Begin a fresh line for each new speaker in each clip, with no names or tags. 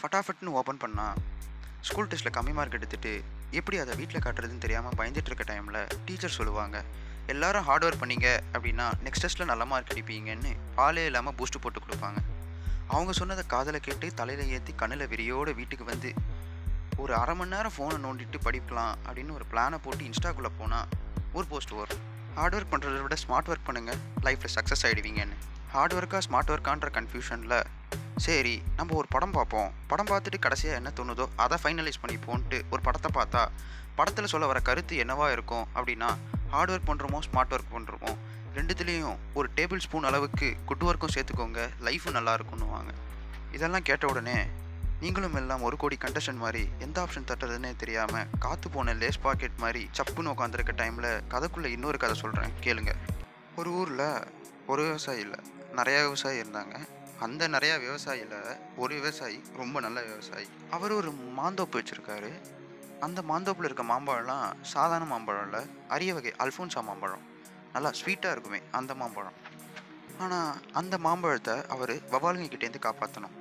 ஃபட்டாஃபட்னு open பண்ணால் school டெஸ்ட்டில் கம்மி மார்க் எடுத்துட்டு எப்படி அதை வீட்டில் காட்டுறதுன்னு தெரியாமல் பயந்துட்டு இருக்க டைமில் டீச்சர் சொல்லுவாங்க எல்லாரும் ஹார்ட் ஒர்க் பண்ணிங்க அப்படின்னா நெக்ஸ்ட் டெஸ்ட்டில் நல்ல மார்க் அடிப்பீங்கன்னு ஆளே இல்லாமல் பூஸ்ட் போட்டு கொடுப்பாங்க. அவங்க சொன்னதை காதலை கேட்டு தலையில் ஏற்றி கண்ணில் வெறியோடு வீட்டுக்கு வந்து ஒரு அரை மணி நேரம் ஃபோனை நோண்டிட்டு படிக்கலாம் அப்படின்னு ஒரு பிளானை போட்டு இன்ஸ்டாக்குள்ளே போனால் ஒரு போஸ்ட் வரும். ஹார்ட் ஒர்க் பண்ணுறத விட ஸ்மார்ட் ஒர்க் பண்ணுங்கள் லைஃப்பில் சக்ஸஸ் ஆகிடுவீங்கன்னு ஹார்ட் ஒர்க்கா ஸ்மார்ட் ஒர்க்கான்ற கன்ஃபியூஷனில் சரி நம்ம ஒரு படம் பார்ப்போம். படம் பார்த்துட்டு கடைசியாக என்ன தோணுதோ அதை ஃபைனலைஸ் பண்ணிப்போன்ட்டு ஒரு படத்தை பார்த்தா படத்தில் சொல்ல வர கருத்து என்னவாக இருக்கும் அப்படின்னா ஹார்ட் ஒர்க் பண்ணுறோமோ ஸ்மார்ட் ஒர்க் பண்ணுறோமோ ரெண்டுத்துலேயும் ஒரு டேபிள் ஸ்பூன் அளவுக்கு குட் ஒர்க்கும் சேர்த்துக்கோங்க லைஃபும் நல்லா இருக்கும்னுவாங்க. இதெல்லாம் கேட்ட உடனே நீங்களும் எல்லாம் ஒரு கோடி கண்டஷன் மாதிரி எந்த ஆப்ஷன் தட்டுறதுன்னே தெரியாமல் காற்று போன லேஸ் பாக்கெட் மாதிரி சப்புன்னு உட்காந்துருக்க டைமில் கதைக்குள்ளே இன்னொரு கதை சொல்கிறேன் கேளுங்க. ஒரு ஊரில் ஒரு விவசாயி இல்லை நிறையா விவசாயி இருந்தாங்க. அந்த நிறையா விவசாயியில் ஒரு விவசாயி ரொம்ப நல்ல விவசாயி. அவர் ஒரு மாந்தோப்பு வச்சுருக்காரு. அந்த மாந்தோப்பில் இருக்க மாம்பழம்லாம் சாதாரண மாம்பழம் இல்லை அரிய வகை அல்ஃபோன்சா மாம்பழம். நல்லா ஸ்வீட்டாக இருக்குமே அந்த மாம்பழம். ஆனால் அந்த மாம்பழத்தை அவர் வவாலுங்க கிட்டேருந்து காப்பாற்றணும்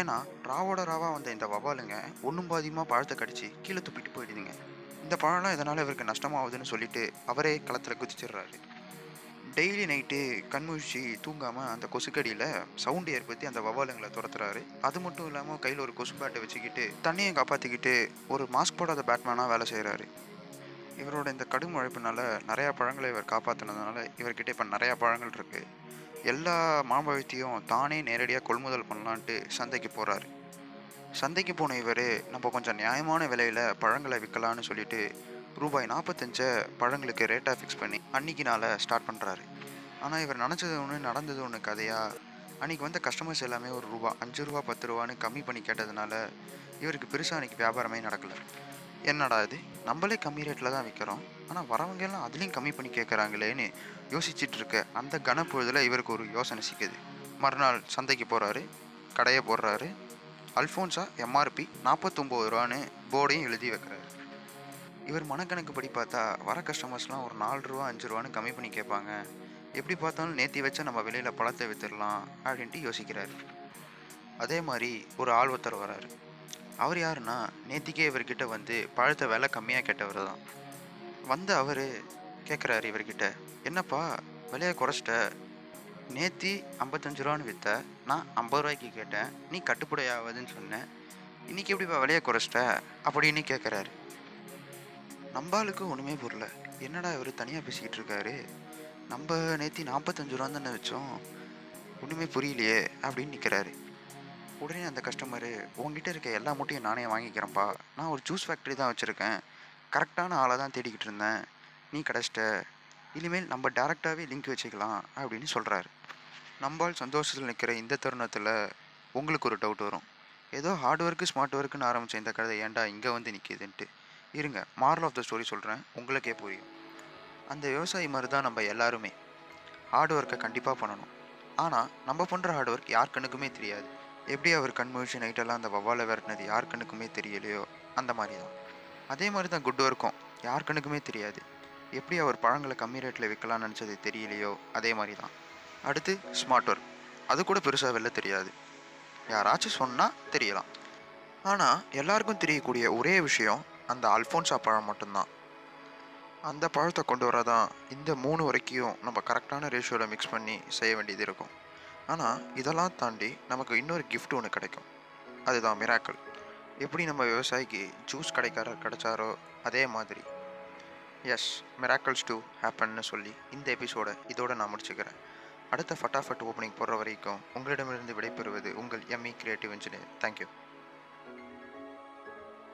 ஏன்னா ராவோட ராவா வந்த இந்த வவாலுங்க ஒன்றும் பாதியமாக பழத்தை கடிச்சு கீழே துப்பிட்டு போயிடுதுங்க. இந்த பழம்லாம் இதனால் இவருக்கு நஷ்டமாகுதுன்னு சொல்லிட்டு அவரே களத்தில் குதிச்சிடுறாரு. டெய்லி நைட்டு கண்முழிச்சு தூங்காமல் அந்த கொசுக்கடியில் சவுண்டு ஏற்படுத்தி அந்த வவாலுங்களை துரத்துறாரு. அது மட்டும் இல்லாமல் கையில் ஒரு கொசு பேட்டை வச்சுக்கிட்டு தண்ணியை காப்பாற்றிக்கிட்டு ஒரு மாஸ்க் போடாத பேட்மேனாக வேலை செய்கிறாரு இவரோட இந்த கடும் உழைப்பினால நிறையா பழங்களை இவர் காப்பாற்றினதுனால இவர்கிட்ட இப்போ நிறையா பழங்கள் இருக்குது எல்லா மாம்பழத்தையும் தானே நேரடியாக கொள்முதல் பண்ணலான்ட்டு சந்தைக்கு போகிறாரு சந்தைக்கு போன இவர் நம்ம கொஞ்சம் நியாயமான விலையில் பழங்களை விற்கலான்னு சொல்லிட்டு ரூபாய் நாற்பத்தஞ்சை பழங்களுக்கு ரேட்டாக ஃபிக்ஸ் பண்ணி அன்னைக்கு நாளை ஸ்டார்ட் பண்ணுறாரு ஆனால் இவர் நினச்சது ஒன்று நடந்தது ஒன்று கதையாக அன்றைக்கி வந்த கஸ்டமர்ஸ் எல்லாமே ஒரு ரூபா அஞ்சு ரூபா பத்து ரூபான்னு கம்மி பண்ணி கேட்டதுனால இவருக்கு பெருசாக அன்றைக்கி வியாபாரமே நடக்கலை. என்னடா இது? நம்மளே கம்மி ரேட்டில் தான் விற்கிறோம் ஆனால் வரவங்க எல்லாம் அதுலேயும் கம்மி பண்ணி கேட்குறாங்களேன்னு யோசிச்சுட்டு இருக்க அந்த கனப்பொழுதில் இவருக்கு ஒரு யோசனை சிக்குது. மறுநாள் சந்தைக்கு போகிறாரு கடையை போடுறாரு. அல்ஃபோன்ஸா எம்ஆர்பி நாற்பத்தொம்போது ரூபான்னு போர்டையும் எழுதி வைக்கிறாரு. இவர் மனக்கணக்கு படி பார்த்தா வர கஸ்டமர்ஸ்லாம் ஒரு நாலு ரூபா அஞ்சு ரூபான்னு கம்மி பண்ணி கேட்பாங்க. எப்படி பார்த்தாலும் நேத்தி வச்சா நம்ம வெளியில் பழத்தை வித்துடலாம் அப்படின்ட்டு யோசிக்கிறார். அதே மாதிரி ஒரு ஆள் ஒருத்தர் வராரு. அவர் யாருன்னா நேத்திக்கே இவர்கிட்ட வந்து பழத்தை விலை கம்மியாக கேட்டவர் தான். வந்த அவர் கேட்குறாரு இவர்கிட்ட என்னப்பா விலையை குறைச்சிட்ட? நேத்தி ஐம்பத்தஞ்சு ரூபான்னு விற்ற நான் ஐம்பது ரூபாய்க்கு கேட்டேன் நீ கட்டுப்படையாவதுன்னு சொன்னேன் இன்னைக்கு எப்படிப்பா விலையை குறைச்சிட்ட? அப்படின்னு கேட்குறாரு. நம்பாளுக்கு ஒன்றுமே புரியல. என்னடா இவர் தனியாக பேசிக்கிட்டு இருக்காரு? நம்ம நேற்று நாற்பத்தஞ்சு ரூபா தானே வச்சோம். ஒன்றுமே புரியலையே அப்படின்னு நிற்கிறாரு உடனே அந்த கஸ்டமரு உங்ககிட்ட இருக்க எல்லா மூட்டையும் நானே வாங்கிக்கிறேன்ப்பா. நான் ஒரு ஜூஸ் ஃபேக்ட்ரி தான் வச்சுருக்கேன். கரெக்டான ஆளை தான் தேடிக்கிட்டு இருந்தேன். நீ கிடச்சிட்ட இனிமேல் நம்ம டேரெக்டாகவே லிங்க் வச்சுக்கலாம் அப்படின்னு சொல்கிறாரு நம்பால் சந்தோஷத்தில் நிற்கிற இந்த தருணத்தில் உங்களுக்கு ஒரு டவுட் வரும். ஏதோ ஹார்ட் ஒர்க்கு ஸ்மார்ட் ஒர்க்குன்னு ஆரம்பித்த இந்த கதை ஏன்டா இங்கே வந்து நிற்கிதுன்ட்டு இருங்க. மாரல் ஆஃப் த ஸ்டோரி சொல்கிறேன் உங்களுக்கே புரியும். அந்த விவசாயி மாதிரி தான் நம்ம எல்லாருமே. ஹார்ட் ஒர்க்கை கண்டிப்பாக பண்ணணும். ஆனால் நம்ம பண்ணுற ஹார்ட் ஒர்க் யார் கண்ணுக்குமே தெரியாது. எப்படி அவர் கண் முழிச்சு நைட்டெல்லாம் அந்த வவ்வாலை விரட்டினது யார் கண்ணுக்குமே தெரியலையோ அந்த மாதிரி தான். அதே மாதிரி தான் குட் ஒர்க்கும் யார் கண்ணுக்குமே தெரியாது. எப்படி அவர் பழங்களை கம்மி ரேட்டில் விற்கலாம்னு நினச்சது தெரியலையோ அதே மாதிரி தான். அடுத்து ஸ்மார்ட் ஒர்க் அது கூட பெருசாக வெளில தெரியாது. யாராச்சும் சொன்னால் தெரியலாம். ஆனால் எல்லாருக்கும் தெரியக்கூடிய ஒரே விஷயம் அந்த அல்ஃபோன்சா பழம் மட்டும்தான். அந்த பழத்தை கொண்டு வரதான் இந்த மூணு வரைக்கும் நம்ம கரெக்டான ரேஷியோவில் மிக்ஸ் பண்ணி செய்ய வேண்டியது இருக்கும். ஆனால் இதெல்லாம் தாண்டி நமக்கு இன்னொரு கிஃப்ட் ஒன்று கிடைக்கும். அதுதான் மிராக்கள் எப்படி நம்ம விவசாயிக்கு ஜூஸ் கடைக்காரர் கிடைச்சாரோ அதே மாதிரி. எஸ் மிராக்கல்ஸ் டூ ஹேப்பன்னு சொல்லி இந்த எபிசோடை இதோட நான் முடிச்சுக்கிறேன். அடுத்த ஃபட்டாஃபட் ஓப்பனிங் போடுற வரைக்கும் உங்களிடமிருந்து விடைபெறுவது உங்கள் எம்இ கிரியேட்டிவ் இன்ஜினியர் தேங்க்யூ